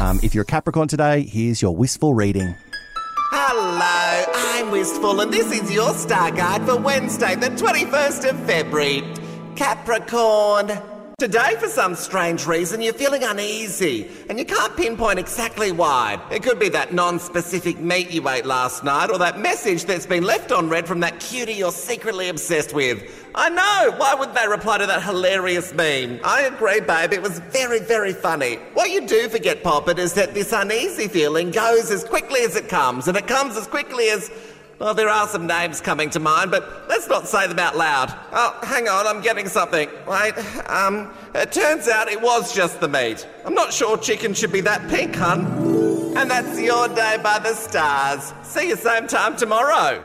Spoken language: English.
Um, if you're a Capricorn today, here's your wistful reading. Hello, I'm Wistful, and this is your star guide for Wednesday, the 21st of February. Capricorn. Today, for some strange reason, you're feeling uneasy, and you can't pinpoint exactly why. It could be that non specific meat you ate last night, or that message that's been left on read from that cutie you're secretly obsessed with. I know! Why wouldn't they reply to that hilarious meme? I agree, babe, it was very, very funny. What you do forget, Poppet, is that this uneasy feeling goes as quickly as it comes, and it comes as quickly as. Well, there are some names coming to mind, but let's not say them out loud. Oh, hang on, I'm getting something. Wait, um, it turns out it was just the meat. I'm not sure chicken should be that pink, hun. And that's your day by the stars. See you same time tomorrow.